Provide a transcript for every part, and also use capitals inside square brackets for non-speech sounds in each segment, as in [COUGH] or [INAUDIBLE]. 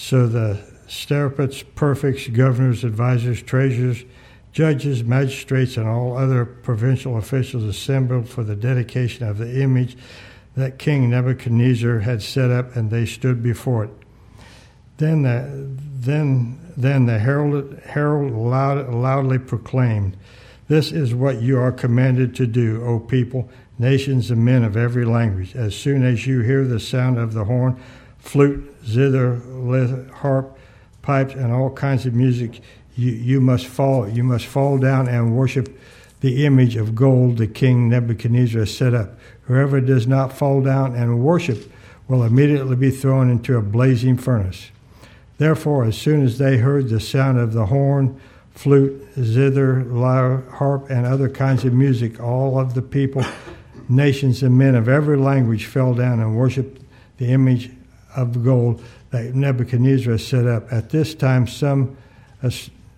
So the satraps, prefects, governors, advisors, treasurers, judges, magistrates, and all other provincial officials assembled for the dedication of the image that King Nebuchadnezzar had set up, and they stood before it. Then the, then, then the herald, herald loud, loudly proclaimed, This is what you are commanded to do, O people, nations, and men of every language. As soon as you hear the sound of the horn, flute, zither, harp, pipes, and all kinds of music, you, you must fall you must fall down and worship the image of gold the king Nebuchadnezzar set up. Whoever does not fall down and worship will immediately be thrown into a blazing furnace. Therefore, as soon as they heard the sound of the horn, flute, zither, lyre, harp, and other kinds of music, all of the people, nations, and men of every language fell down and worshiped the image of gold that Nebuchadnezzar set up. At this time, some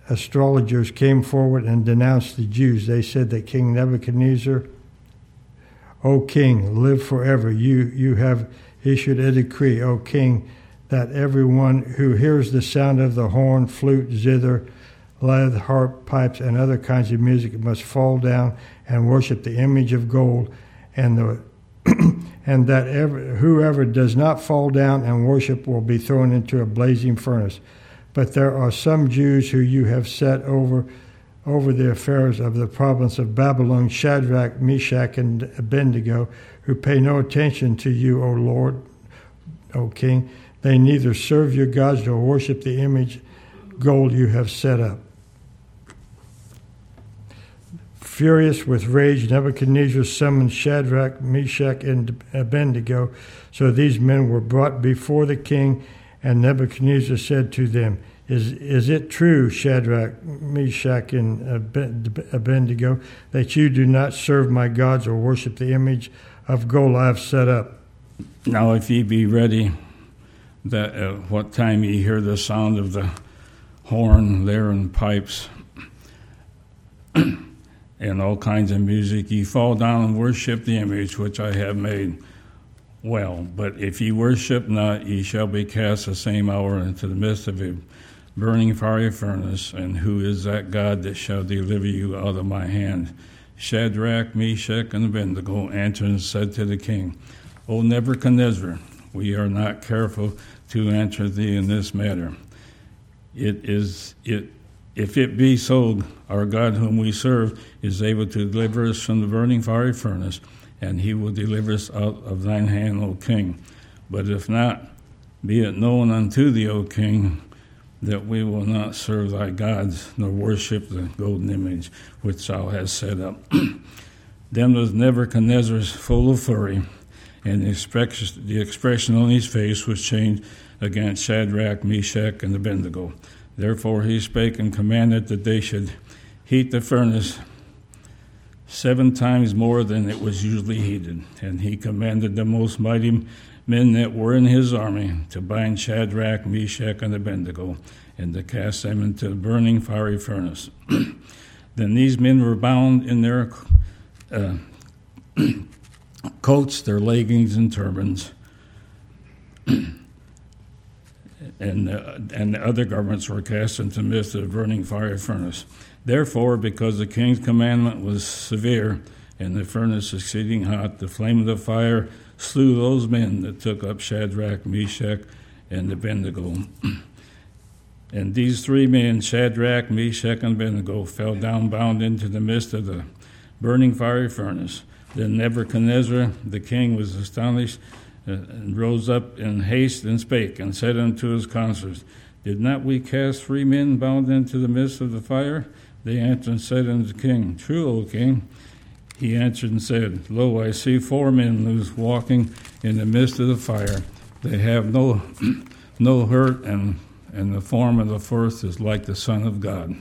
astrologers came forward and denounced the Jews. They said that King Nebuchadnezzar, O king, live forever. You, you have issued a decree, O king, that everyone who hears the sound of the horn, flute, zither, lyre, harp, pipes, and other kinds of music must fall down and worship the image of gold, and the [CLEARS THROAT] and that ever, whoever does not fall down and worship will be thrown into a blazing furnace. But there are some Jews who you have set over over the affairs of the province of Babylon, Shadrach, Meshach, and Abednego, who pay no attention to you, O Lord, O King. They neither serve your gods nor worship the image gold you have set up. Furious with rage, Nebuchadnezzar summoned Shadrach, Meshach, and Abednego. So these men were brought before the king and Nebuchadnezzar said to them, Is, is it true, Shadrach, Meshach, and Abednego, that you do not serve my gods or worship the image of gold I have set up? Now, if ye be ready, that at what time ye hear the sound of the horn, lyre, and pipes, [CLEARS THROAT] and all kinds of music, ye fall down and worship the image which I have made well. But if ye worship not, ye shall be cast the same hour into the midst of a burning fiery furnace. And who is that God that shall deliver you out of my hand? Shadrach, Meshach, and Abednego answered and said to the king, O Nebuchadnezzar, we are not careful to answer thee in this matter. It is it if it be so, our God whom we serve is able to deliver us from the burning fiery furnace and he will deliver us out of thine hand, O king. But if not, be it known unto thee, O king, that we will not serve thy gods, nor worship the golden image which thou hast set up. [CLEARS THROAT] then was Nebuchadnezzar full of fury, and the expression, the expression on his face was changed against Shadrach, Meshach, and Abednego. Therefore he spake and commanded that they should heat the furnace seven times more than it was usually heated. And he commanded the most mighty men that were in his army to bind Shadrach, Meshach, and Abednego, and to cast them into the burning fiery furnace. [CLEARS THROAT] then these men were bound in their uh, [CLEARS THROAT] coats, their leggings, and turbans. [CLEARS THROAT] and, uh, and the other garments were cast into the midst of the burning fire furnace. Therefore, because the king's commandment was severe and the furnace exceeding hot, the flame of the fire slew those men that took up Shadrach, Meshach, and Abednego. [CLEARS THROAT] and these three men, Shadrach, Meshach, and Abednego, fell down bound into the midst of the burning fiery furnace. Then Nebuchadnezzar the king was astonished and rose up in haste and spake and said unto his counselors, Did not we cast three men bound into the midst of the fire? They answered and said unto the king, True, O king. He answered and said, Lo, I see four men loose walking in the midst of the fire. They have no, [CLEARS THROAT] no hurt, and, and the form of the fourth is like the Son of God.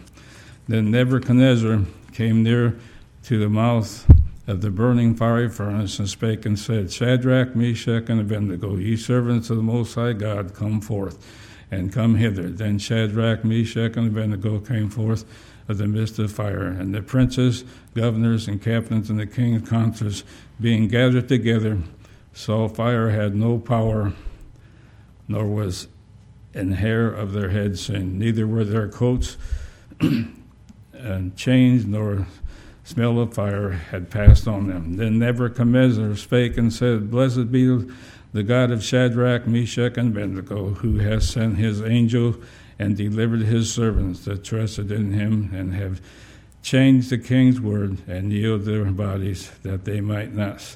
Then Nebuchadnezzar came near to the mouth of the burning fiery furnace and spake and said, Shadrach, Meshach, and Abednego, ye servants of the Most High God, come forth and come hither. Then Shadrach, Meshach, and Abednego came forth of the midst of fire. And the princes, governors, and captains, and the king's counselors, being gathered together, saw fire had no power, nor was an hair of their heads singed. Neither were their coats [CLEARS THROAT] and chains, nor smell of fire had passed on them. Then Nebuchadnezzar spake and said, Blessed be the God of Shadrach, Meshach, and Abednego, who has sent his angel and delivered his servants that trusted in him and have changed the king's word and yield their bodies that they might not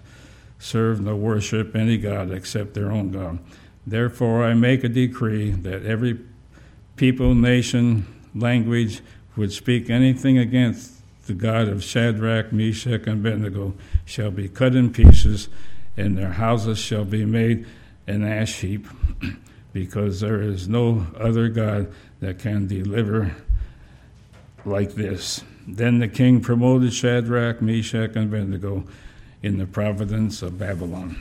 serve nor worship any god except their own God. Therefore, I make a decree that every people, nation, language would speak anything against the God of Shadrach, Meshach, and Abednego shall be cut in pieces, and their houses shall be made an ash heap, [CLEARS THROAT] because there is no other God that can deliver like this. Then the king promoted Shadrach, Meshach, and Abednego in the providence of Babylon.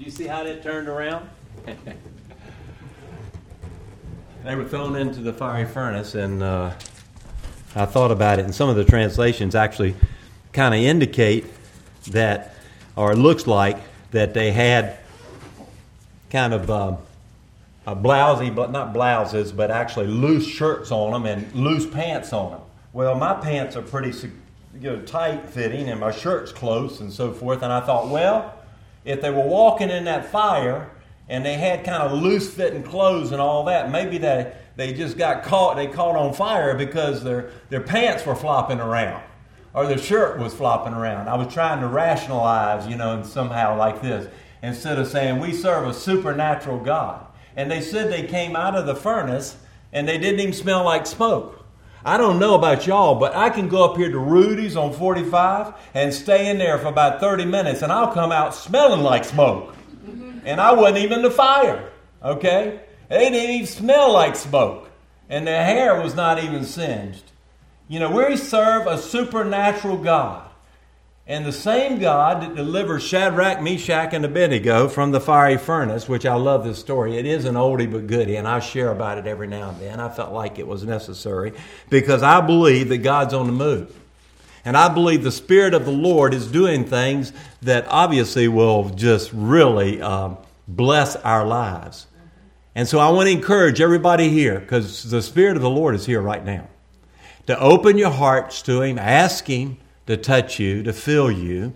Do you see how that turned around? they were thrown into the fiery furnace, and uh, I thought about it, and some of the translations actually kind of indicate that, or it looks like that they had kind of uh, a blousy, but not blouses, but actually loose shirts on them and loose pants on them. Well, my pants are pretty you know, tight fitting, and my shirt's close and so forth. And I thought, well, if they were walking in that fire and they had kind of loose fitting clothes and all that, maybe they, they just got caught, they caught on fire because their, their pants were flopping around or their shirt was flopping around. I was trying to rationalize, you know, and somehow like this, instead of saying, we serve a supernatural God. And they said they came out of the furnace and they didn't even smell like smoke. I don't know about y'all, but I can go up here to Rudy's on 45 and stay in there for about 30 minutes and I'll come out smelling like smoke. And I wasn't even the fire, okay? They didn't even smell like smoke. And their hair was not even singed. You know, we serve a supernatural God. And the same God that delivers Shadrach, Meshach, and Abednego from the fiery furnace, which I love this story. It is an oldie but goodie, and I share about it every now and then. I felt like it was necessary because I believe that God's on the move. And I believe the Spirit of the Lord is doing things that obviously will just really um, bless our lives. And so I want to encourage everybody here, because the Spirit of the Lord is here right now, to open your hearts to Him, ask Him to touch you, to fill you,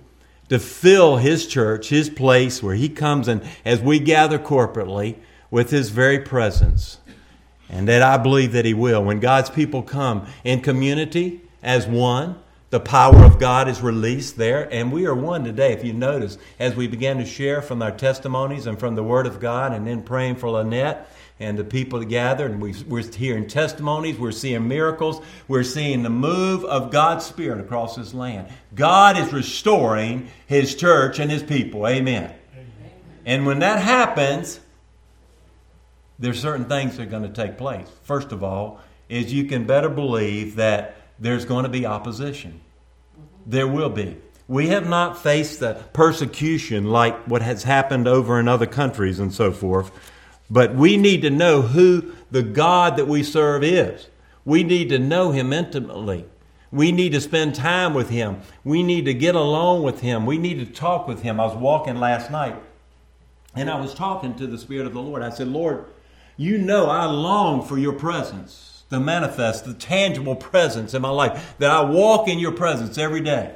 to fill His church, His place where He comes and as we gather corporately with His very presence. And that I believe that He will. When God's people come in community as one, the power of God is released there, and we are one today. If you notice, as we began to share from our testimonies and from the Word of God, and then praying for Lynette, and the people gather, and we, we're hearing testimonies, we're seeing miracles, we're seeing the move of God's Spirit across this land. God is restoring His church and His people. Amen. Amen. And when that happens, there's certain things that are going to take place. First of all, is you can better believe that there's going to be opposition. There will be. We have not faced the persecution like what has happened over in other countries and so forth. But we need to know who the God that we serve is. We need to know Him intimately. We need to spend time with Him. We need to get along with Him. We need to talk with Him. I was walking last night and I was talking to the Spirit of the Lord. I said, Lord, you know I long for your presence to manifest, the tangible presence in my life, that I walk in your presence every day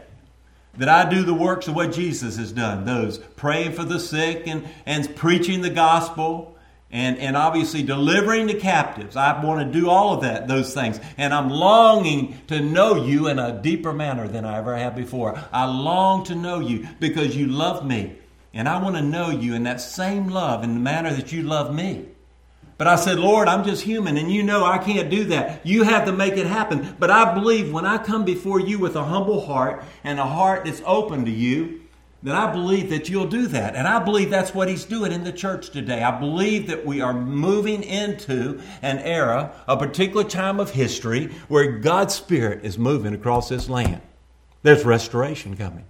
that I do the works of what Jesus has done those praying for the sick and, and preaching the gospel, and, and obviously delivering the captives. I want to do all of that, those things. And I'm longing to know you in a deeper manner than I ever have before. I long to know you because you love me. And I want to know you in that same love, in the manner that you love me. But I said, Lord, I'm just human, and you know I can't do that. You have to make it happen. But I believe when I come before you with a humble heart and a heart that's open to you, then I believe that you'll do that. And I believe that's what he's doing in the church today. I believe that we are moving into an era, a particular time of history, where God's Spirit is moving across this land. There's restoration coming,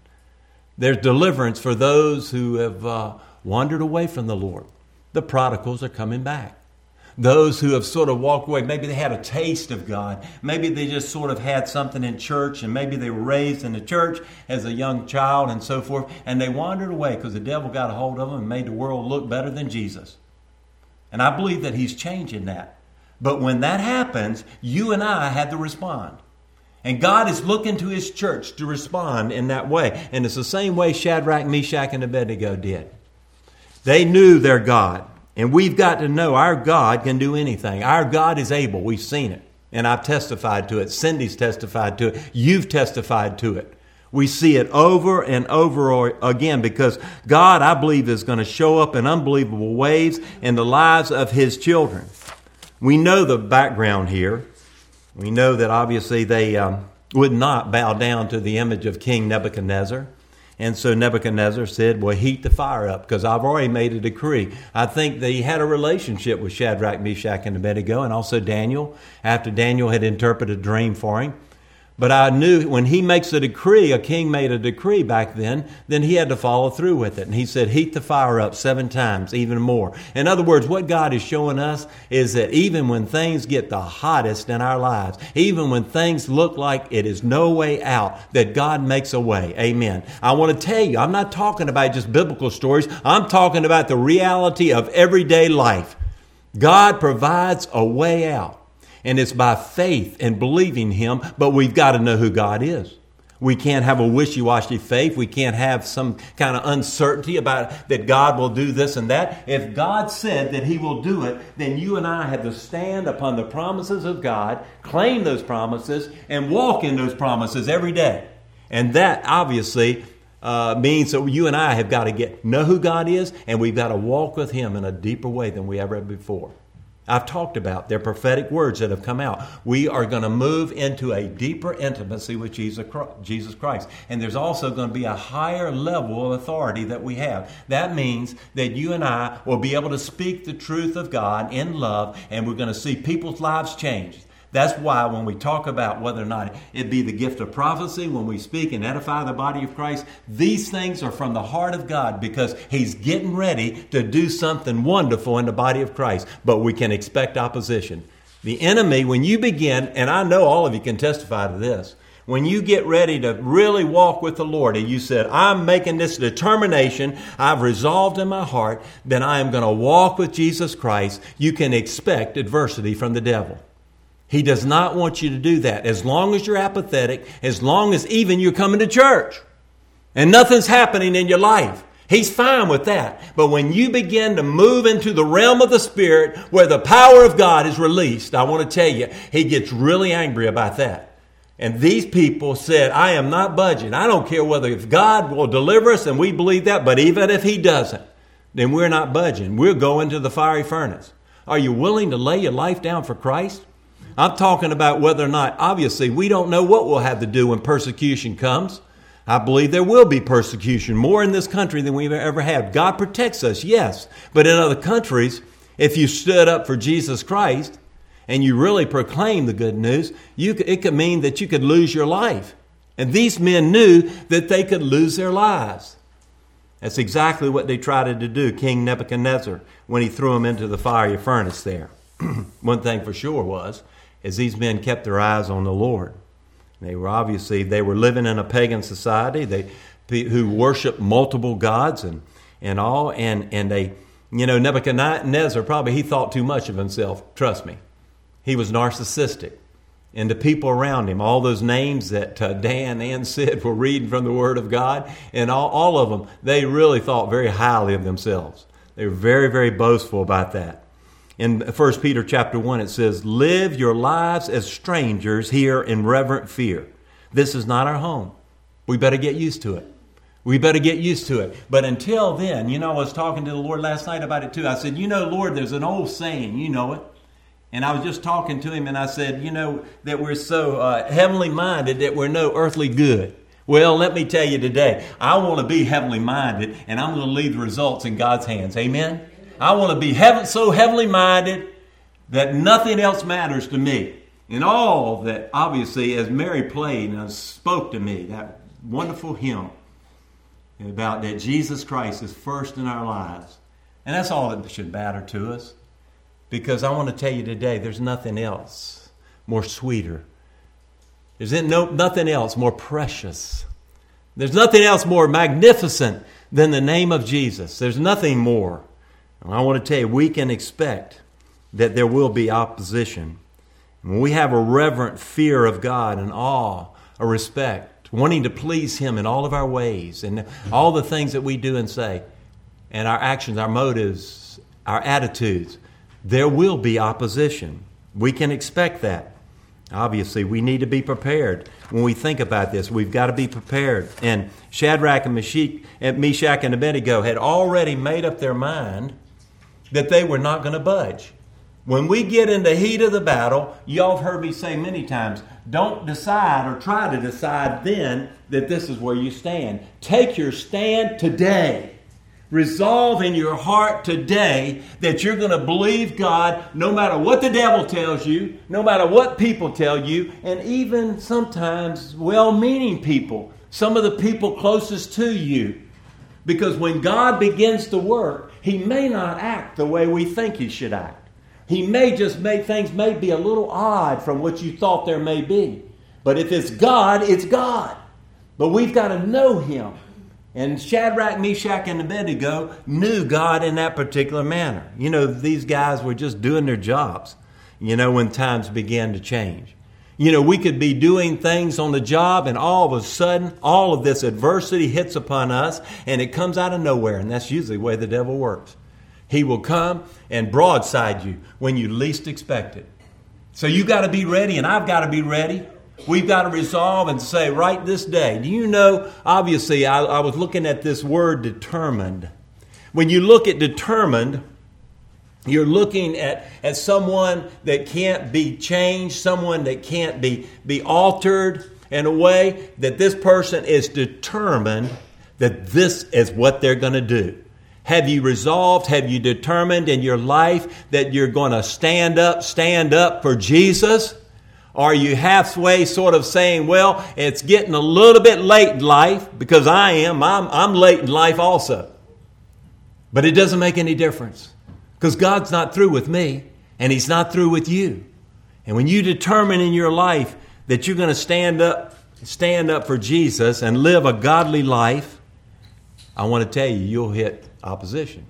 there's deliverance for those who have uh, wandered away from the Lord. The prodigals are coming back those who have sort of walked away. Maybe they had a taste of God. Maybe they just sort of had something in church, and maybe they were raised in the church as a young child and so forth, and they wandered away because the devil got a hold of them and made the world look better than Jesus. And I believe that He's changing that. But when that happens, you and I had to respond. And God is looking to His church to respond in that way. And it's the same way Shadrach, Meshach, and Abednego did. They knew their God. And we've got to know our God can do anything. Our God is able. We've seen it. And I've testified to it. Cindy's testified to it. You've testified to it. We see it over and over again because God, I believe, is going to show up in unbelievable ways in the lives of His children. We know the background here. We know that obviously they um, would not bow down to the image of King Nebuchadnezzar. And so Nebuchadnezzar said, Well, heat the fire up because I've already made a decree. I think that he had a relationship with Shadrach, Meshach, and Abednego, and also Daniel, after Daniel had interpreted a dream for him. But I knew when he makes a decree, a king made a decree back then, then he had to follow through with it. And he said, heat the fire up seven times, even more. In other words, what God is showing us is that even when things get the hottest in our lives, even when things look like it is no way out, that God makes a way. Amen. I want to tell you, I'm not talking about just biblical stories. I'm talking about the reality of everyday life. God provides a way out. And it's by faith and believing Him, but we've got to know who God is. We can't have a wishy washy faith. We can't have some kind of uncertainty about that God will do this and that. If God said that He will do it, then you and I have to stand upon the promises of God, claim those promises, and walk in those promises every day. And that obviously uh, means that you and I have got to get know who God is, and we've got to walk with Him in a deeper way than we ever have before. I've talked about. They're prophetic words that have come out. We are going to move into a deeper intimacy with Jesus Christ. And there's also going to be a higher level of authority that we have. That means that you and I will be able to speak the truth of God in love, and we're going to see people's lives change. That's why when we talk about whether or not it be the gift of prophecy, when we speak and edify the body of Christ, these things are from the heart of God because He's getting ready to do something wonderful in the body of Christ. But we can expect opposition. The enemy, when you begin, and I know all of you can testify to this, when you get ready to really walk with the Lord and you said, I'm making this determination, I've resolved in my heart, then I am going to walk with Jesus Christ, you can expect adversity from the devil. He does not want you to do that. As long as you're apathetic, as long as even you're coming to church and nothing's happening in your life, He's fine with that. But when you begin to move into the realm of the Spirit where the power of God is released, I want to tell you, He gets really angry about that. And these people said, I am not budging. I don't care whether if God will deliver us, and we believe that, but even if He doesn't, then we're not budging. We're going to the fiery furnace. Are you willing to lay your life down for Christ? I'm talking about whether or not, obviously, we don't know what we'll have to do when persecution comes. I believe there will be persecution, more in this country than we've ever had. God protects us, yes. But in other countries, if you stood up for Jesus Christ and you really proclaim the good news, you, it could mean that you could lose your life. And these men knew that they could lose their lives. That's exactly what they tried to do, King Nebuchadnezzar, when he threw them into the fiery furnace there. [CLEARS THROAT] One thing for sure was as these men kept their eyes on the Lord. They were obviously they were living in a pagan society. They who worshiped multiple gods and and all and and they you know Nebuchadnezzar probably he thought too much of himself. Trust me, he was narcissistic. And the people around him, all those names that uh, Dan and Sid were reading from the Word of God, and all, all of them, they really thought very highly of themselves. They were very, very boastful about that. In 1 Peter chapter 1, it says, Live your lives as strangers here in reverent fear. This is not our home. We better get used to it. We better get used to it. But until then, you know, I was talking to the Lord last night about it too. I said, You know, Lord, there's an old saying, you know it. And I was just talking to him and I said, You know, that we're so uh, heavenly minded that we're no earthly good. Well, let me tell you today, I want to be heavenly minded and I'm going to leave the results in God's hands. Amen? I want to be heaven, so heavenly minded that nothing else matters to me. And all that, obviously, as Mary played and spoke to me, that wonderful hymn about that Jesus Christ is first in our lives. And that's all that should matter to us. Because I want to tell you today, there's nothing else more sweeter. There's no, nothing else more precious. There's nothing else more magnificent than the name of Jesus. There's nothing more And I want to tell you, we can expect that there will be opposition. When we have a reverent fear of God and awe, a respect, wanting to please Him in all of our ways and all the things that we do and say, and our actions, our motives, our attitudes, there will be opposition. We can expect that. Obviously, we need to be prepared. When we think about this, we've got to be prepared. And Shadrach and Meshach and Abednego had already made up their mind that they were not going to budge. When we get in the heat of the battle, y'all have heard me say many times, don't decide or try to decide then that this is where you stand. Take your stand today. Resolve in your heart today that you're going to believe God no matter what the devil tells you, no matter what people tell you, and even sometimes well meaning people, some of the people closest to you. Because when God begins to work, He may not act the way we think He should act. He may just make things may be a little odd from what you thought there may be. But if it's God, it's God. But we've got to know Him. And Shadrach, Meshach, and Abednego knew God in that particular manner. You know, these guys were just doing their jobs, you know, when times began to change. You know, we could be doing things on the job, and all of a sudden, all of this adversity hits upon us, and it comes out of nowhere. And that's usually the way the devil works. He will come and broadside you when you least expect it. So you've got to be ready, and I've got to be ready We've got to resolve and say, right this day. Do you know? Obviously, I, I was looking at this word determined. When you look at determined, you're looking at, at someone that can't be changed, someone that can't be, be altered in a way that this person is determined that this is what they're going to do. Have you resolved, have you determined in your life that you're going to stand up, stand up for Jesus? Are you halfway sort of saying, well, it's getting a little bit late in life because I am, I'm, I'm late in life also. But it doesn't make any difference because God's not through with me and He's not through with you. And when you determine in your life that you're going to stand up, stand up for Jesus and live a godly life, I want to tell you, you'll hit opposition.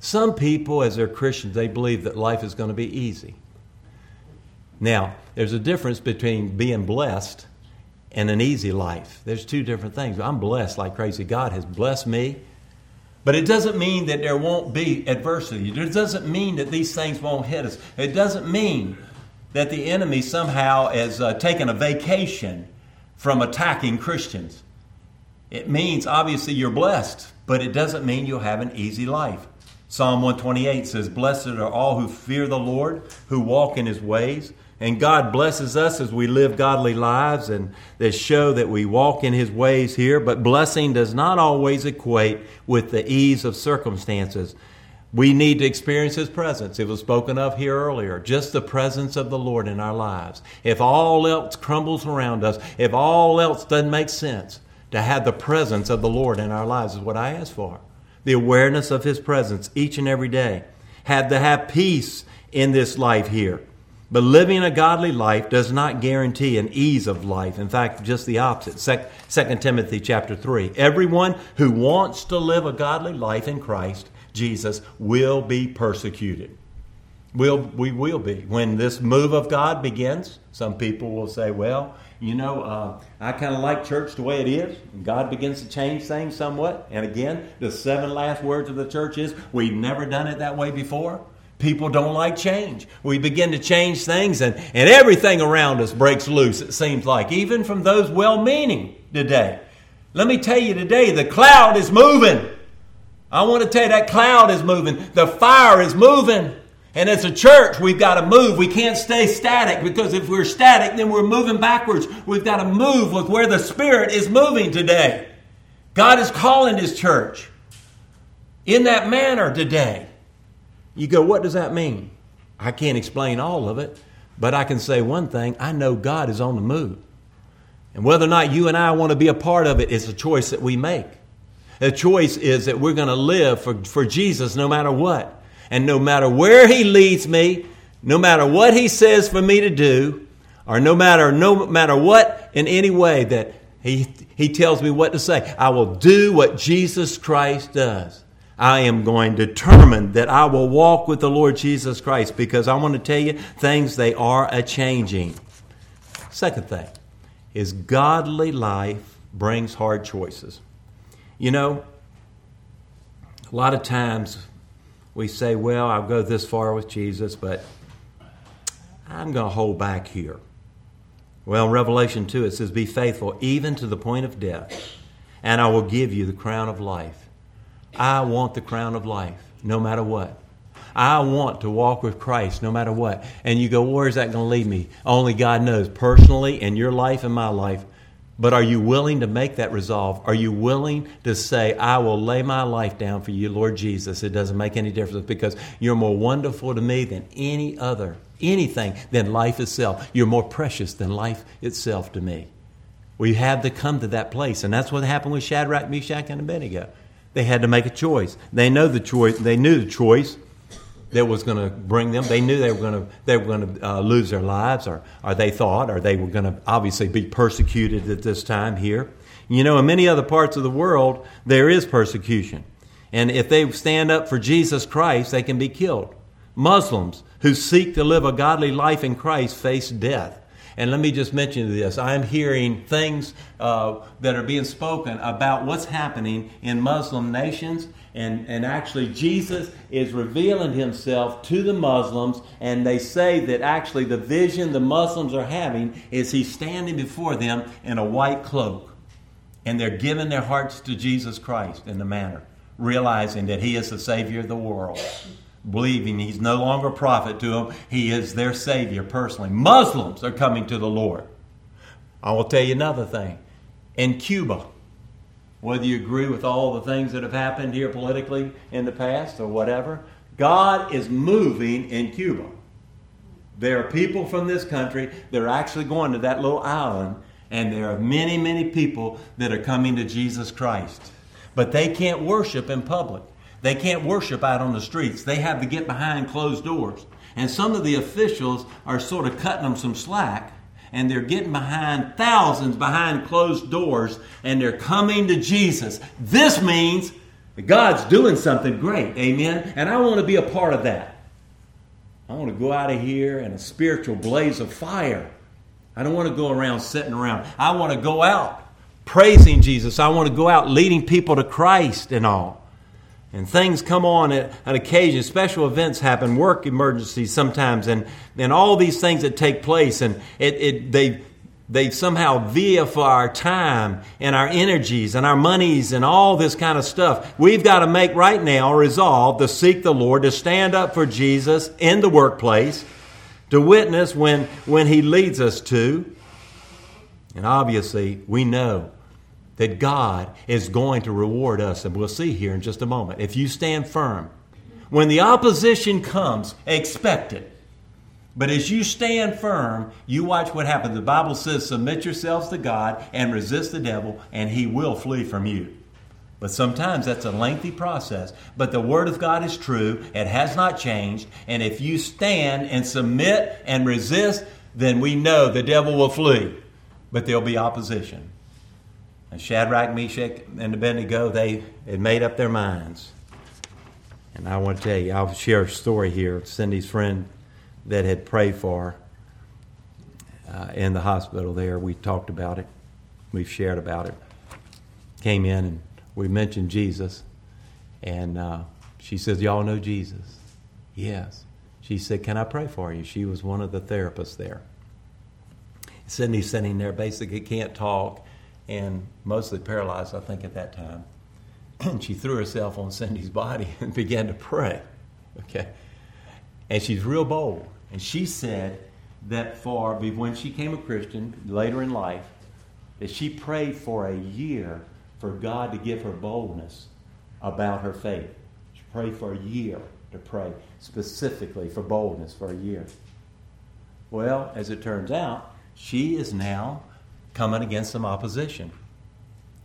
Some people, as they're Christians, they believe that life is going to be easy. Now, there's a difference between being blessed and an easy life. There's two different things. I'm blessed like crazy. God has blessed me. But it doesn't mean that there won't be adversity. It doesn't mean that these things won't hit us. It doesn't mean that the enemy somehow has uh, taken a vacation from attacking Christians. It means, obviously, you're blessed, but it doesn't mean you'll have an easy life. Psalm 128 says, Blessed are all who fear the Lord, who walk in his ways. And God blesses us as we live godly lives and that show that we walk in His ways here. But blessing does not always equate with the ease of circumstances. We need to experience His presence. It was spoken of here earlier. Just the presence of the Lord in our lives. If all else crumbles around us, if all else doesn't make sense, to have the presence of the Lord in our lives is what I ask for. The awareness of His presence each and every day. Have to have peace in this life here. But living a godly life does not guarantee an ease of life. In fact, just the opposite. 2 Timothy chapter 3. Everyone who wants to live a godly life in Christ, Jesus, will be persecuted. Will, we will be. When this move of God begins, some people will say, well, you know, uh, I kind of like church the way it is. God begins to change things somewhat. And again, the seven last words of the church is, we've never done it that way before. People don't like change. We begin to change things, and, and everything around us breaks loose, it seems like, even from those well meaning today. Let me tell you today, the cloud is moving. I want to tell you that cloud is moving. The fire is moving. And as a church, we've got to move. We can't stay static because if we're static, then we're moving backwards. We've got to move with where the Spirit is moving today. God is calling His church in that manner today. You go, what does that mean? I can't explain all of it, but I can say one thing I know God is on the move. And whether or not you and I want to be a part of it is a choice that we make. The choice is that we're going to live for, for Jesus no matter what. And no matter where He leads me, no matter what He says for me to do, or no matter, no matter what in any way that he, he tells me what to say, I will do what Jesus Christ does. I am going determined that I will walk with the Lord Jesus Christ because I want to tell you things they are a changing. Second thing is godly life brings hard choices. You know, a lot of times we say, well, I'll go this far with Jesus, but I'm going to hold back here. Well, Revelation 2, it says, Be faithful even to the point of death, and I will give you the crown of life. I want the crown of life, no matter what. I want to walk with Christ no matter what. And you go, where is that going to lead me? Only God knows, personally, in your life and my life. But are you willing to make that resolve? Are you willing to say, I will lay my life down for you, Lord Jesus? It doesn't make any difference because you're more wonderful to me than any other, anything than life itself. You're more precious than life itself to me. We have to come to that place. And that's what happened with Shadrach, Meshach, and Abednego. They had to make a choice. They know the choice. They knew the choice that was going to bring them. They knew they were going to they were going to uh, lose their lives, or or they thought, or they were going to obviously be persecuted at this time here. You know, in many other parts of the world, there is persecution, and if they stand up for Jesus Christ, they can be killed. Muslims who seek to live a godly life in Christ face death. And let me just mention this. I'm hearing things uh, that are being spoken about what's happening in Muslim nations. And, and actually, Jesus is revealing himself to the Muslims, and they say that actually the vision the Muslims are having is he's standing before them in a white cloak, and they're giving their hearts to Jesus Christ in the manner, realizing that he is the Savior of the world believing he's no longer a prophet to them. He is their Savior personally. Muslims are coming to the Lord. I will tell you another thing. In Cuba, whether you agree with all the things that have happened here politically in the past or whatever, God is moving in Cuba. There are people from this country that are actually going to that little island, and there are many, many people that are coming to Jesus Christ. But they can't worship in public. They can't worship out on the streets. They have to get behind closed doors. And some of the officials are sort of cutting them some slack, and they're getting behind thousands behind closed doors, and they're coming to Jesus. This means God's doing something great. Amen. And I want to be a part of that. I want to go out of here in a spiritual blaze of fire. I don't want to go around sitting around. I want to go out praising Jesus. I want to go out leading people to Christ and all. And things come on at an occasion, special events happen, work emergencies sometimes, and, and all these things that take place, and it, it, they, they somehow via for our time and our energies and our monies and all this kind of stuff. We've got to make right now resolve to seek the Lord, to stand up for Jesus in the workplace, to witness when, when He leads us to. And obviously, we know that God is going to reward us, and we'll see here in just a moment. If you stand firm, when the opposition comes, expect it. But as you stand firm, you watch what happens. The Bible says, Submit yourselves to God and resist the devil, and he will flee from you. But sometimes that's a lengthy process. But the Word of God is true, it has not changed. And if you stand and submit and resist, then we know the devil will flee. But there'll be opposition. And Shadrach, Meshach, and Abednego, they had made up their minds. And I want to tell you, I'll share a story here. Cindy's friend that had prayed for uh, in the hospital there, we talked about it. We've shared about it. Came in and we mentioned Jesus. And uh, she says, Y'all know Jesus? Yes. She said, Can I pray for you? She was one of the therapists there. Cindy's sitting there, basically can't talk and mostly paralyzed, I think, at that time. And she threw herself on Cindy's body [LAUGHS] and began to pray. Okay? And she's real bold. And she said that for when she became a Christian later in life, that she prayed for a year for God to give her boldness about her faith. She prayed for a year to pray specifically for boldness for a year. Well, as it turns out, she is now coming against some opposition.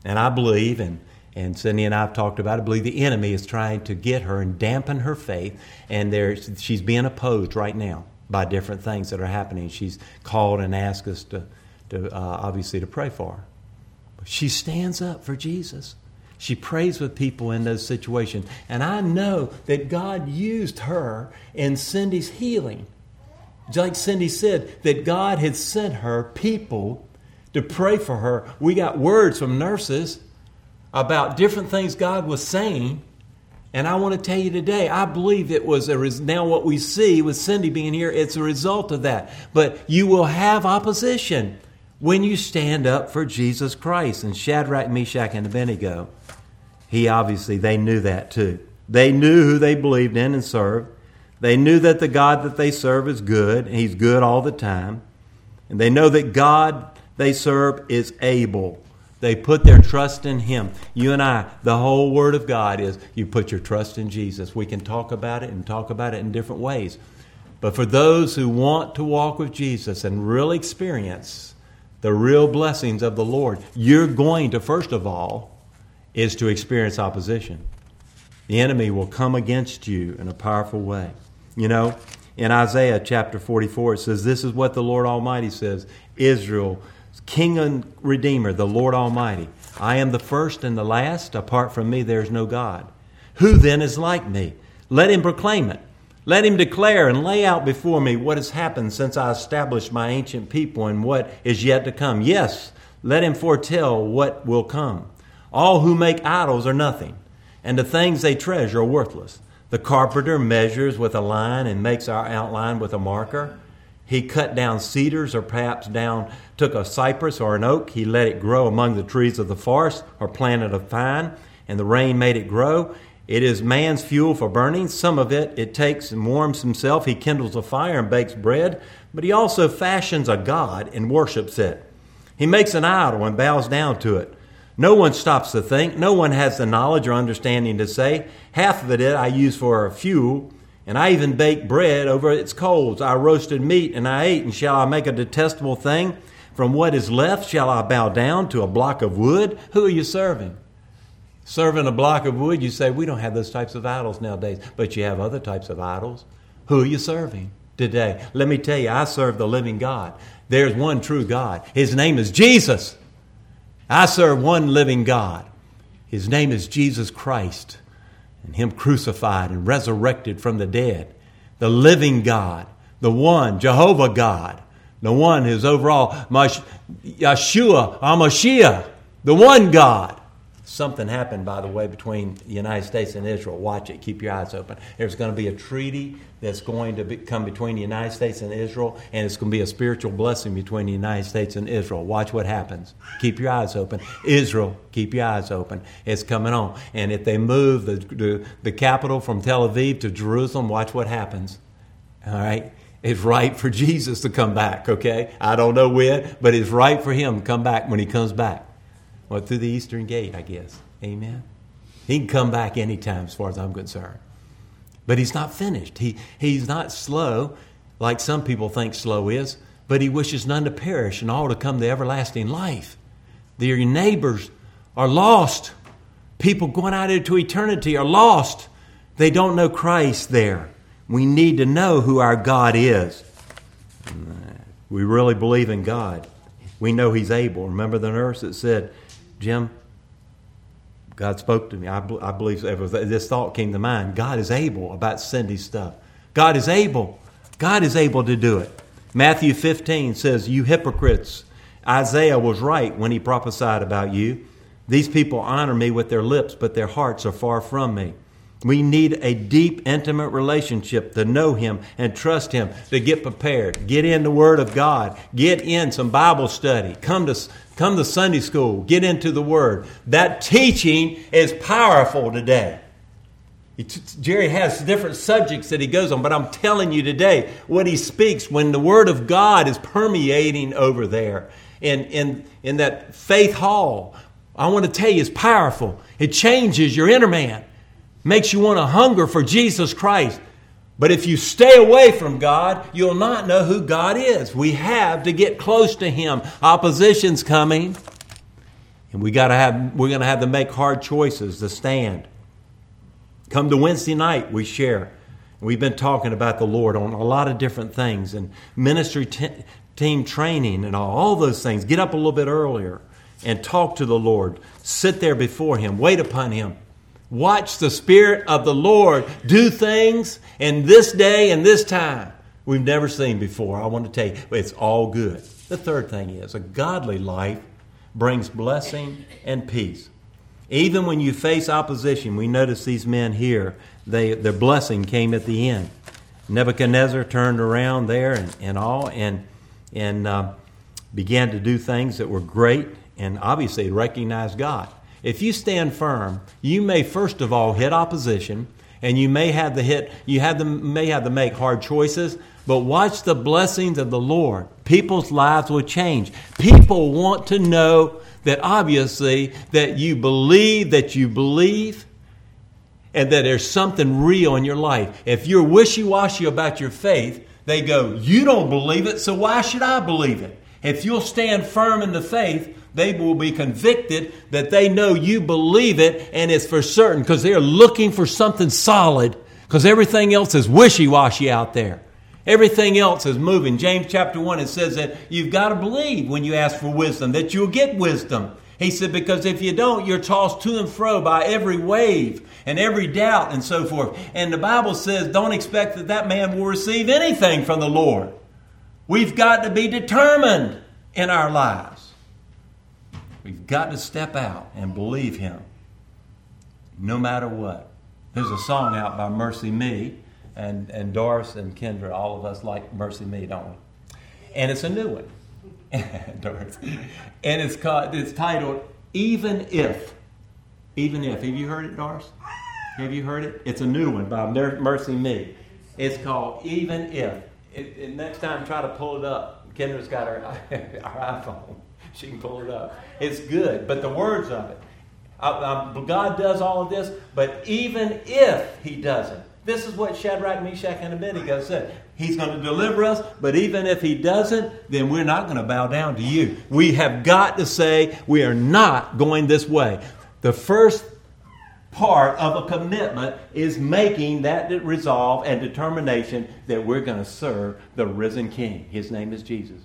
And I believe, and, and Cindy and I have talked about it, I believe the enemy is trying to get her and dampen her faith, and there, she's being opposed right now by different things that are happening. She's called and asked us to, to uh, obviously to pray for her. But she stands up for Jesus. She prays with people in those situations. And I know that God used her in Cindy's healing. Like Cindy said, that God had sent her people to pray for her. We got words from nurses about different things God was saying. And I want to tell you today, I believe it was a res- now what we see with Cindy being here, it's a result of that. But you will have opposition when you stand up for Jesus Christ. And Shadrach, Meshach, and Abednego, he obviously, they knew that too. They knew who they believed in and served. They knew that the God that they serve is good, and He's good all the time. And they know that God they serve is able. They put their trust in Him. You and I, the whole Word of God is you put your trust in Jesus. We can talk about it and talk about it in different ways. But for those who want to walk with Jesus and really experience the real blessings of the Lord, you're going to, first of all, is to experience opposition. The enemy will come against you in a powerful way. You know, in Isaiah chapter 44, it says, This is what the Lord Almighty says Israel King and Redeemer, the Lord Almighty. I am the first and the last. Apart from me, there is no God. Who then is like me? Let him proclaim it. Let him declare and lay out before me what has happened since I established my ancient people and what is yet to come. Yes, let him foretell what will come. All who make idols are nothing, and the things they treasure are worthless. The carpenter measures with a line and makes our outline with a marker. He cut down cedars, or perhaps down, took a cypress or an oak. He let it grow among the trees of the forest, or planted a vine, and the rain made it grow. It is man's fuel for burning. Some of it it takes and warms himself. He kindles a fire and bakes bread, but he also fashions a god and worships it. He makes an idol and bows down to it. No one stops to think. No one has the knowledge or understanding to say, Half of it I use for fuel, and I even baked bread over its coals. I roasted meat and I ate. And shall I make a detestable thing? From what is left, shall I bow down to a block of wood? Who are you serving? Serving a block of wood, you say, we don't have those types of idols nowadays, but you have other types of idols. Who are you serving today? Let me tell you, I serve the living God. There's one true God. His name is Jesus. I serve one living God. His name is Jesus Christ and Him crucified and resurrected from the dead. The living God, the one, Jehovah God, the one who's overall, Yeshua, Amashiach, the one God. Something happened, by the way, between the United States and Israel. Watch it. Keep your eyes open. There's going to be a treaty that's going to be, come between the United States and Israel, and it's going to be a spiritual blessing between the United States and Israel. Watch what happens. Keep your eyes open. Israel, keep your eyes open. It's coming on. And if they move the, the, the capital from Tel Aviv to Jerusalem, watch what happens. All right? It's right for Jesus to come back, okay? I don't know when, but it's right for him to come back when he comes back. Through the eastern gate, I guess. Amen. He can come back anytime, as far as I'm concerned. But he's not finished. He, he's not slow, like some people think slow is, but he wishes none to perish and all to come to everlasting life. Their neighbors are lost. People going out into eternity are lost. They don't know Christ there. We need to know who our God is. We really believe in God. We know He's able. Remember the nurse that said, Jim, God spoke to me. I, I believe this thought came to mind. God is able about Cindy stuff. God is able. God is able to do it. Matthew 15 says, You hypocrites, Isaiah was right when he prophesied about you. These people honor me with their lips, but their hearts are far from me. We need a deep, intimate relationship to know Him and trust Him, to get prepared. Get in the Word of God. Get in some Bible study. Come to, come to Sunday school. Get into the Word. That teaching is powerful today. Jerry has different subjects that he goes on, but I'm telling you today, what he speaks when the Word of God is permeating over there in, in, in that faith hall, I want to tell you, it's powerful. It changes your inner man makes you want to hunger for Jesus Christ. But if you stay away from God, you'll not know who God is. We have to get close to Him. Opposition's coming, and we got to have. We're going to have to make hard choices to stand. Come to Wednesday night, we share. We've been talking about the Lord on a lot of different things and ministry t- team training and all, all those things. Get up a little bit earlier and talk to the Lord. Sit there before Him, wait upon Him. Watch the Spirit of the Lord do things in this day and this time we've never seen before. I want to tell you, it's all good. The third thing is a godly life brings blessing and peace. Even when you face opposition, we notice these men here, they, their blessing came at the end. Nebuchadnezzar turned around there and, and all and, and uh, began to do things that were great and obviously recognized God. If you stand firm, you may first of all hit opposition and you may have to hit you have to, may have to make hard choices, but watch the blessings of the Lord. People's lives will change. People want to know that obviously that you believe that you believe and that there's something real in your life. If you're wishy-washy about your faith, they go, "You don't believe it, so why should I believe it?" If you'll stand firm in the faith, they will be convicted that they know you believe it and it's for certain because they're looking for something solid because everything else is wishy-washy out there. Everything else is moving. James chapter 1, it says that you've got to believe when you ask for wisdom, that you'll get wisdom. He said, because if you don't, you're tossed to and fro by every wave and every doubt and so forth. And the Bible says, don't expect that that man will receive anything from the Lord. We've got to be determined in our lives. We've got to step out and believe Him no matter what. There's a song out by MercyMe and, and Doris and Kendra, all of us like MercyMe, don't we? And it's a new one. [LAUGHS] Doris. And it's called it's titled Even If. Even If. Have you heard it, Doris? Have you heard it? It's a new one by MercyMe. It's called Even If. It, it, next time, try to pull it up. Kendra's got her, [LAUGHS] our iPhone. She can pull it up. It's good, but the words of it. I, I, God does all of this, but even if He doesn't, this is what Shadrach, Meshach, and Abednego said. He's going to deliver us, but even if he doesn't, then we're not going to bow down to you. We have got to say we are not going this way. The first part of a commitment is making that resolve and determination that we're going to serve the risen King. His name is Jesus.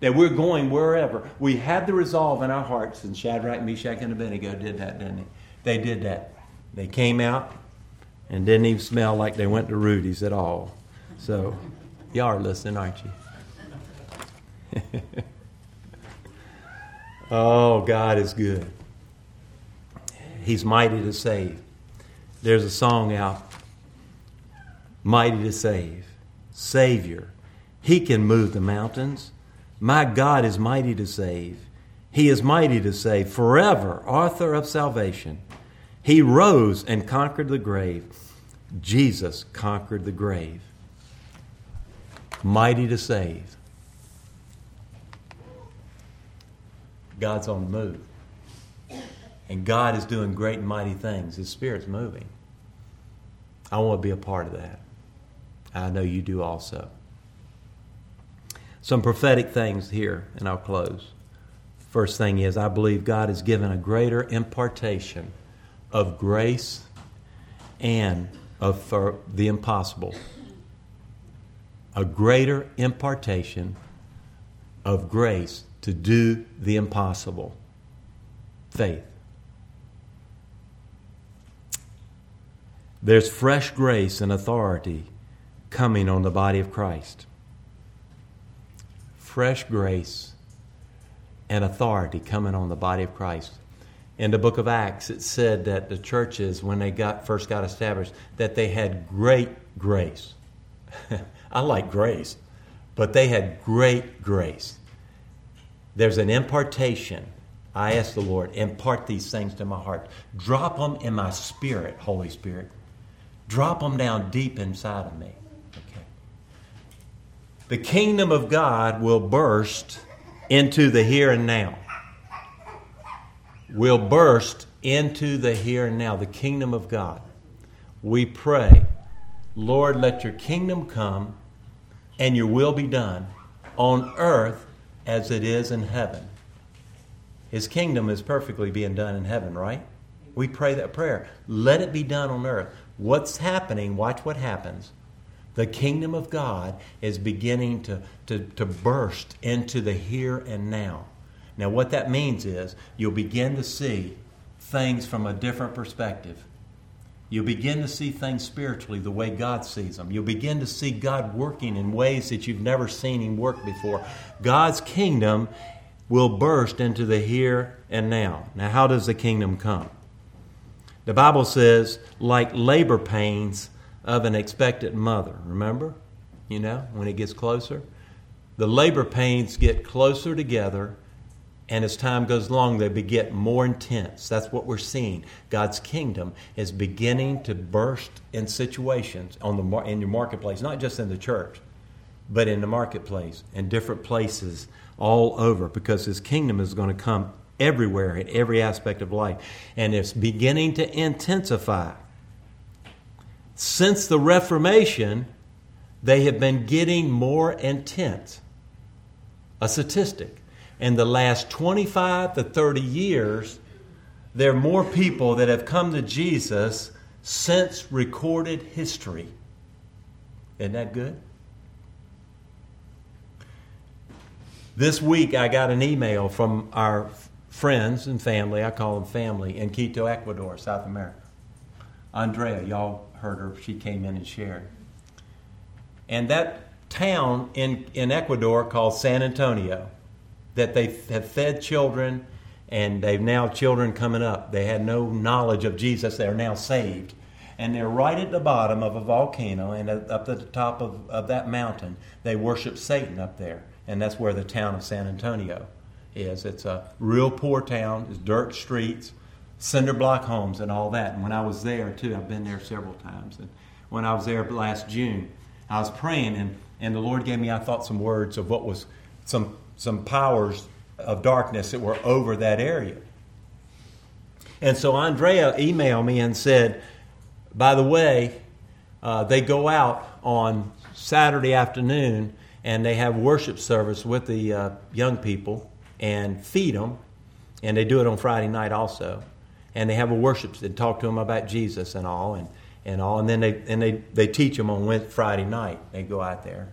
That we're going wherever. We have the resolve in our hearts, and Shadrach, Meshach, and Abednego did that, didn't they? They did that. They came out, and didn't even smell like they went to Rudy's at all. So, you are listening, aren't you? [LAUGHS] oh, God is good. He's mighty to save. There's a song out Mighty to save. Savior. He can move the mountains. My God is mighty to save. He is mighty to save forever, author of salvation. He rose and conquered the grave. Jesus conquered the grave. Mighty to save. God's on the move. And God is doing great and mighty things. His Spirit's moving. I want to be a part of that. I know you do also. Some prophetic things here, and I'll close. First thing is, I believe God has given a greater impartation of grace and of for the impossible. A greater impartation of grace to do the impossible. Faith. There's fresh grace and authority coming on the body of Christ. Fresh grace and authority coming on the body of Christ in the book of Acts, it said that the churches, when they got first got established, that they had great grace. [LAUGHS] I like grace, but they had great grace. There's an impartation. I ask the Lord, impart these things to my heart. Drop them in my spirit, Holy Spirit. Drop them down deep inside of me. Okay. The kingdom of God will burst into the here and now will burst into the here and now, the kingdom of God. We pray, Lord, let your kingdom come and your will be done on earth as it is in heaven. His kingdom is perfectly being done in heaven, right? We pray that prayer. Let it be done on earth. What's happening? Watch what happens. The kingdom of God is beginning to, to, to burst into the here and now Now, what that means is you'll begin to see things from a different perspective. You'll begin to see things spiritually the way God sees them. You'll begin to see God working in ways that you've never seen Him work before. God's kingdom will burst into the here and now. Now, how does the kingdom come? The Bible says, like labor pains of an expectant mother. Remember? You know, when it gets closer? The labor pains get closer together, and as time goes along, they get more intense. That's what we're seeing. God's kingdom is beginning to burst in situations on the, in your marketplace, not just in the church, but in the marketplace, in different places all over, because His kingdom is going to come everywhere in every aspect of life. And it's beginning to intensify. Since the Reformation, they have been getting more intense. A statistic. In the last 25 to 30 years, there are more people that have come to Jesus since recorded history. Isn't that good? This week, I got an email from our friends and family, I call them family, in Quito, Ecuador, South America. Andrea, y'all heard her, she came in and shared. And that town in, in Ecuador called San Antonio, that they have fed children and they've now children coming up. They had no knowledge of Jesus, they're now saved. And they're right at the bottom of a volcano, and up at the top of, of that mountain, they worship Satan up there. And that's where the town of San Antonio is. It's a real poor town. It's dirt streets, cinder block homes, and all that. And when I was there too, I've been there several times. And when I was there last June, I was praying, and, and the Lord gave me, I thought, some words of what was some some powers of darkness that were over that area. And so Andrea emailed me and said, by the way, uh, they go out on Saturday afternoon and they have worship service with the uh, young people and feed them. And they do it on Friday night also. And they have a worship and talk to them about Jesus and all and, and all. And then they, and they, they teach them on Friday night. They go out there.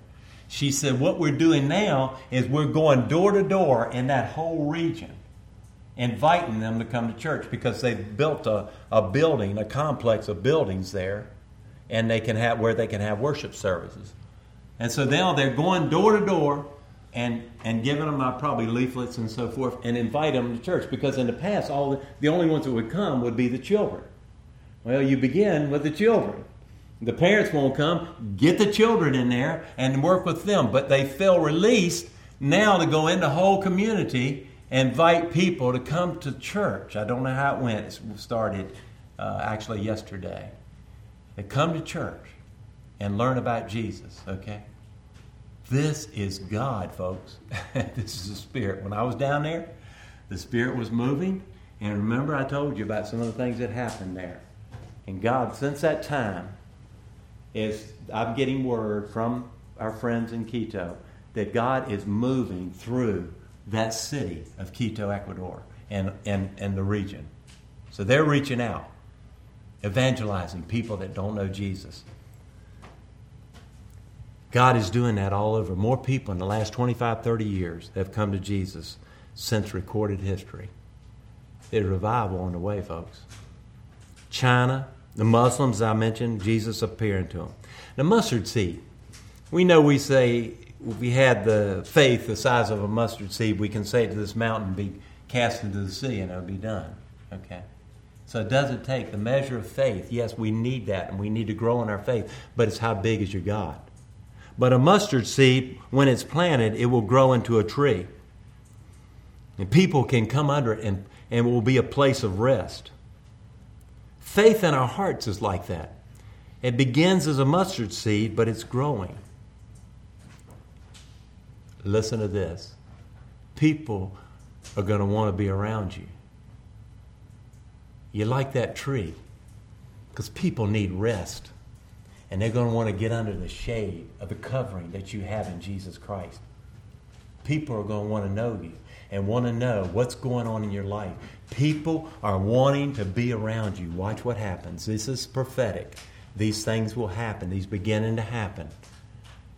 She said, What we're doing now is we're going door to door in that whole region, inviting them to come to church because they've built a, a building, a complex of buildings there, and they can have where they can have worship services. And so now they're going door to door and and giving them uh, probably leaflets and so forth and invite them to church. Because in the past all the, the only ones that would come would be the children. Well you begin with the children. The parents won't come. Get the children in there and work with them. But they feel released now to go into the whole community and invite people to come to church. I don't know how it went. It started uh, actually yesterday. They come to church and learn about jesus okay this is God, folks. [LAUGHS] this is the Spirit. When I was down there, the Spirit was moving. And remember, I told you about some of the things that happened there. And God, since that time, is I'm getting word from our friends in Quito that God is moving through that city of Quito, Ecuador, and, and, and the region. So they're reaching out, evangelizing people that don't know Jesus. God is doing that all over. More people in the last 25, 30 years have come to Jesus since recorded history. There's revival on the way, folks. China, the Muslims I mentioned, Jesus appearing to them. The mustard seed. We know we say if we had the faith the size of a mustard seed, we can say to this mountain, be cast into the sea, and it'll be done. Okay? So it doesn't take the measure of faith. Yes, we need that, and we need to grow in our faith, but it's how big is your God? But a mustard seed, when it's planted, it will grow into a tree. And people can come under it and, and it will be a place of rest. Faith in our hearts is like that. It begins as a mustard seed, but it's growing. Listen to this people are going to want to be around you. You like that tree because people need rest and they're going to want to get under the shade of the covering that you have in Jesus Christ. People are going to want to know you and want to know what's going on in your life. People are wanting to be around you. Watch what happens. This is prophetic. These things will happen. These beginning to happen.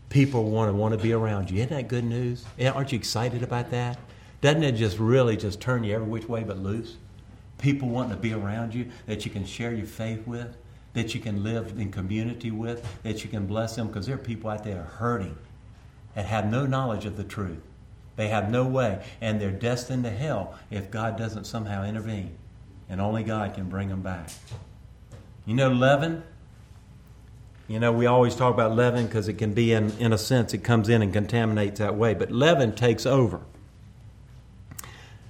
People want to want to be around you. Isn't that good news? Aren't you excited about that? Doesn't it just really just turn you every which way but loose? People wanting to be around you that you can share your faith with, that you can live in community with, that you can bless them because there are people out there hurting and have no knowledge of the truth. They have no way, and they're destined to hell if God doesn't somehow intervene. And only God can bring them back. You know, leaven? You know, we always talk about leaven because it can be, in, in a sense, it comes in and contaminates that way. But leaven takes over.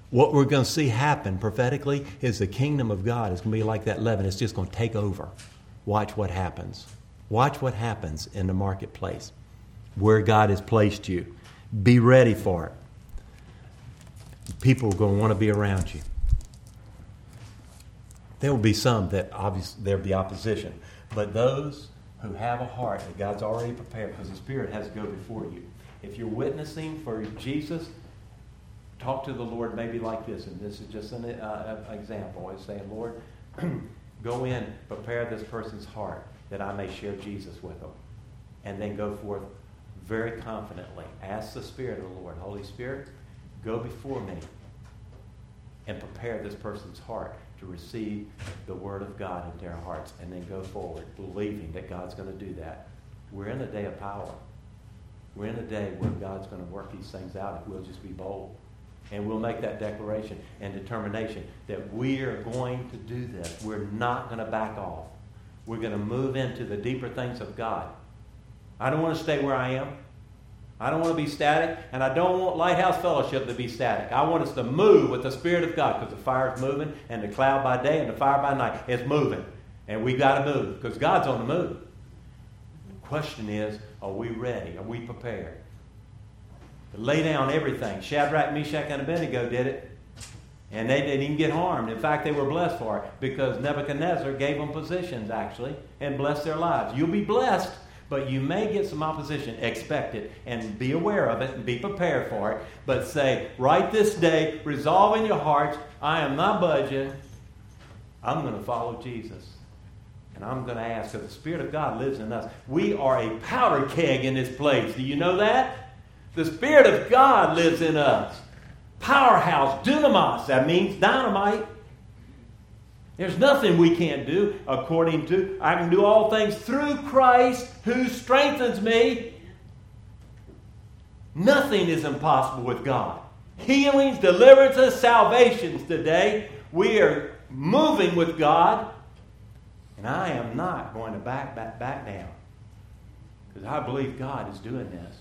What we're going to see happen prophetically is the kingdom of God is going to be like that leaven. It's just going to take over. Watch what happens. Watch what happens in the marketplace where God has placed you. Be ready for it. People are going to want to be around you. There will be some that obviously there'll be opposition, but those who have a heart that God's already prepared, because the Spirit has to go before you. If you're witnessing for Jesus, talk to the Lord maybe like this, and this is just an uh, example. Is saying, Lord, [CLEARS THROAT] go in, prepare this person's heart that I may share Jesus with them, and then go forth very confidently. Ask the Spirit of the Lord, Holy Spirit, go before me and prepare this person's heart to receive the Word of God into their hearts and then go forward believing that God's going to do that. We're in a day of power. We're in a day where God's going to work these things out if we'll just be bold. And we'll make that declaration and determination that we are going to do this. We're not going to back off. We're going to move into the deeper things of God. I don't want to stay where I am. I don't want to be static, and I don't want Lighthouse Fellowship to be static. I want us to move with the Spirit of God because the fire is moving, and the cloud by day and the fire by night is moving. And we've got to move because God's on the move. The question is are we ready? Are we prepared? Lay down everything. Shadrach, Meshach, and Abednego did it. And they didn't even get harmed. In fact, they were blessed for it because Nebuchadnezzar gave them positions, actually, and blessed their lives. You'll be blessed but you may get some opposition. Expect it and be aware of it and be prepared for it. But say, right this day, resolve in your hearts, I am not budging. I'm going to follow Jesus. And I'm going to ask, because the Spirit of God lives in us. We are a powder keg in this place. Do you know that? The Spirit of God lives in us. Powerhouse, dunamis, that means dynamite. There's nothing we can't do according to, I can do all things through Christ who strengthens me. Nothing is impossible with God. Healings, deliverances, salvations today. We are moving with God. And I am not going to back, back, back down. Because I believe God is doing this.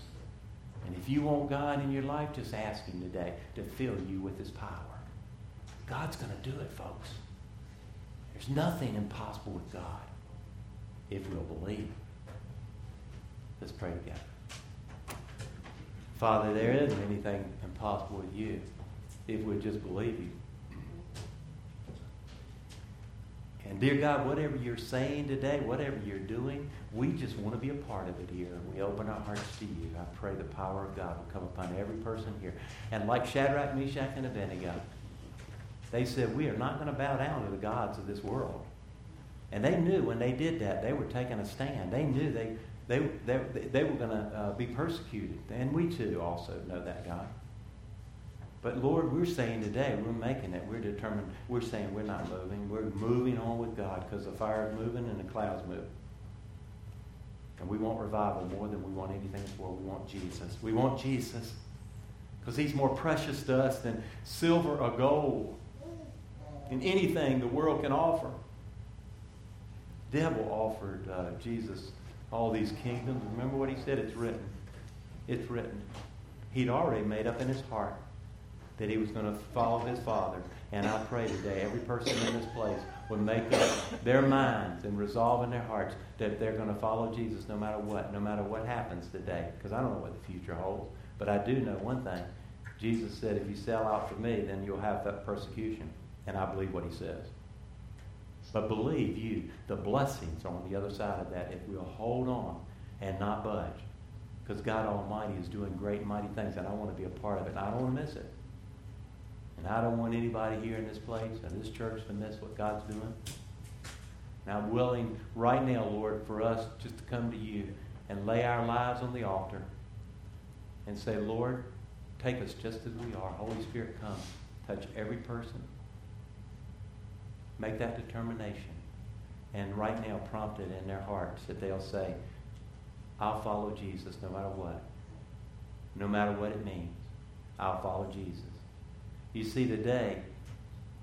And if you want God in your life, just ask Him today to fill you with His power. God's going to do it, folks. There's nothing impossible with God if we'll believe. Let's pray together. Father, there isn't anything impossible with you if we just believe you. And dear God, whatever you're saying today, whatever you're doing, we just want to be a part of it here. And we open our hearts to you. I pray the power of God will come upon every person here. And like Shadrach, Meshach, and Abednego, they said, We are not going to bow down to the gods of this world. And they knew when they did that, they were taking a stand. They knew they, they, they, they were going to uh, be persecuted. And we too also know that, God. But Lord, we're saying today, we're making it. We're determined. We're saying we're not moving. We're moving on with God because the fire is moving and the clouds move. And we want revival more than we want anything world. We want Jesus. We want Jesus because he's more precious to us than silver or gold in anything the world can offer. Devil offered uh, Jesus all these kingdoms. Remember what he said? It's written. It's written. He'd already made up in his heart that he was going to follow his father. And I pray today every person in this place would make up their minds and resolve in their hearts that they're going to follow Jesus no matter what, no matter what happens today. Because I don't know what the future holds. But I do know one thing. Jesus said, if you sell out for me, then you'll have that persecution. And I believe what he says. But believe you, the blessings are on the other side of that if we'll hold on and not budge. Because God Almighty is doing great mighty things, and I want to be a part of it, and I don't want to miss it. And I don't want anybody here in this place or this church to miss what God's doing. And I'm willing right now, Lord, for us just to come to you and lay our lives on the altar and say, Lord, take us just as we are. Holy Spirit, come. Touch every person. Make that determination. And right now, prompt it in their hearts that they'll say, I'll follow Jesus no matter what. No matter what it means. I'll follow Jesus. You see, today,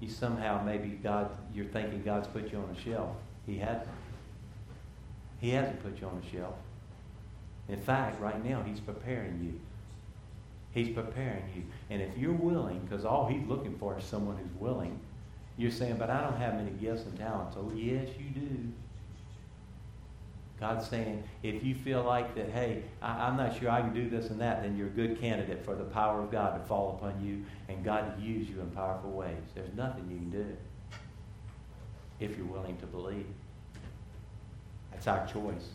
you somehow maybe God, you're thinking God's put you on a shelf. He hasn't. He hasn't put you on a shelf. In fact, right now, He's preparing you. He's preparing you. And if you're willing, because all He's looking for is someone who's willing, you're saying, but I don't have many gifts and talents. Oh, yes, you do. God's saying, if you feel like that, hey, I, am not sure I can do this and that, then you're a good candidate for the power of God to fall upon you and God to use you in powerful ways. There's nothing you can do if you're willing to believe. That's our choice.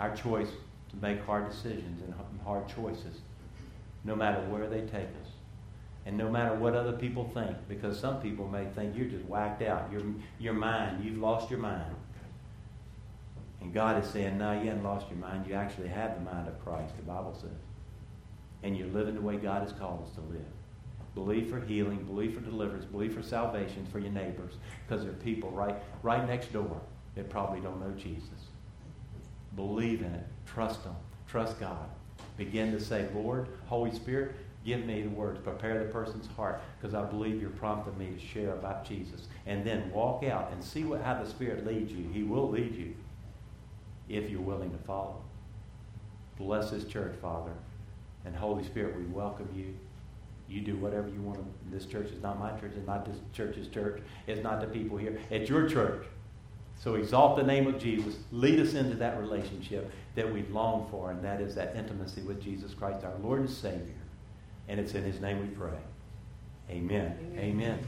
Our choice to make hard decisions and hard choices, no matter where they take us. And no matter what other people think, because some people may think you're just whacked out. Your, your mind, you've lost your mind. And God is saying, no, you haven't lost your mind. You actually have the mind of Christ, the Bible says. And you're living the way God has called us to live. Believe for healing, believe for deliverance, believe for salvation for your neighbors, because there are people right, right next door that probably don't know Jesus. Believe in it. Trust them. Trust God. Begin to say, Lord, Holy Spirit, give me the words. Prepare the person's heart, because I believe you're prompting me to share about Jesus. And then walk out and see what, how the Spirit leads you. He will lead you if you're willing to follow. Bless this church, Father. And Holy Spirit, we welcome you. You do whatever you want. This church is not my church. It's not this church's church. It's not the people here. It's your church. So exalt the name of Jesus. Lead us into that relationship that we long for, and that is that intimacy with Jesus Christ, our Lord and Savior. And it's in His name we pray. Amen. Amen. Amen.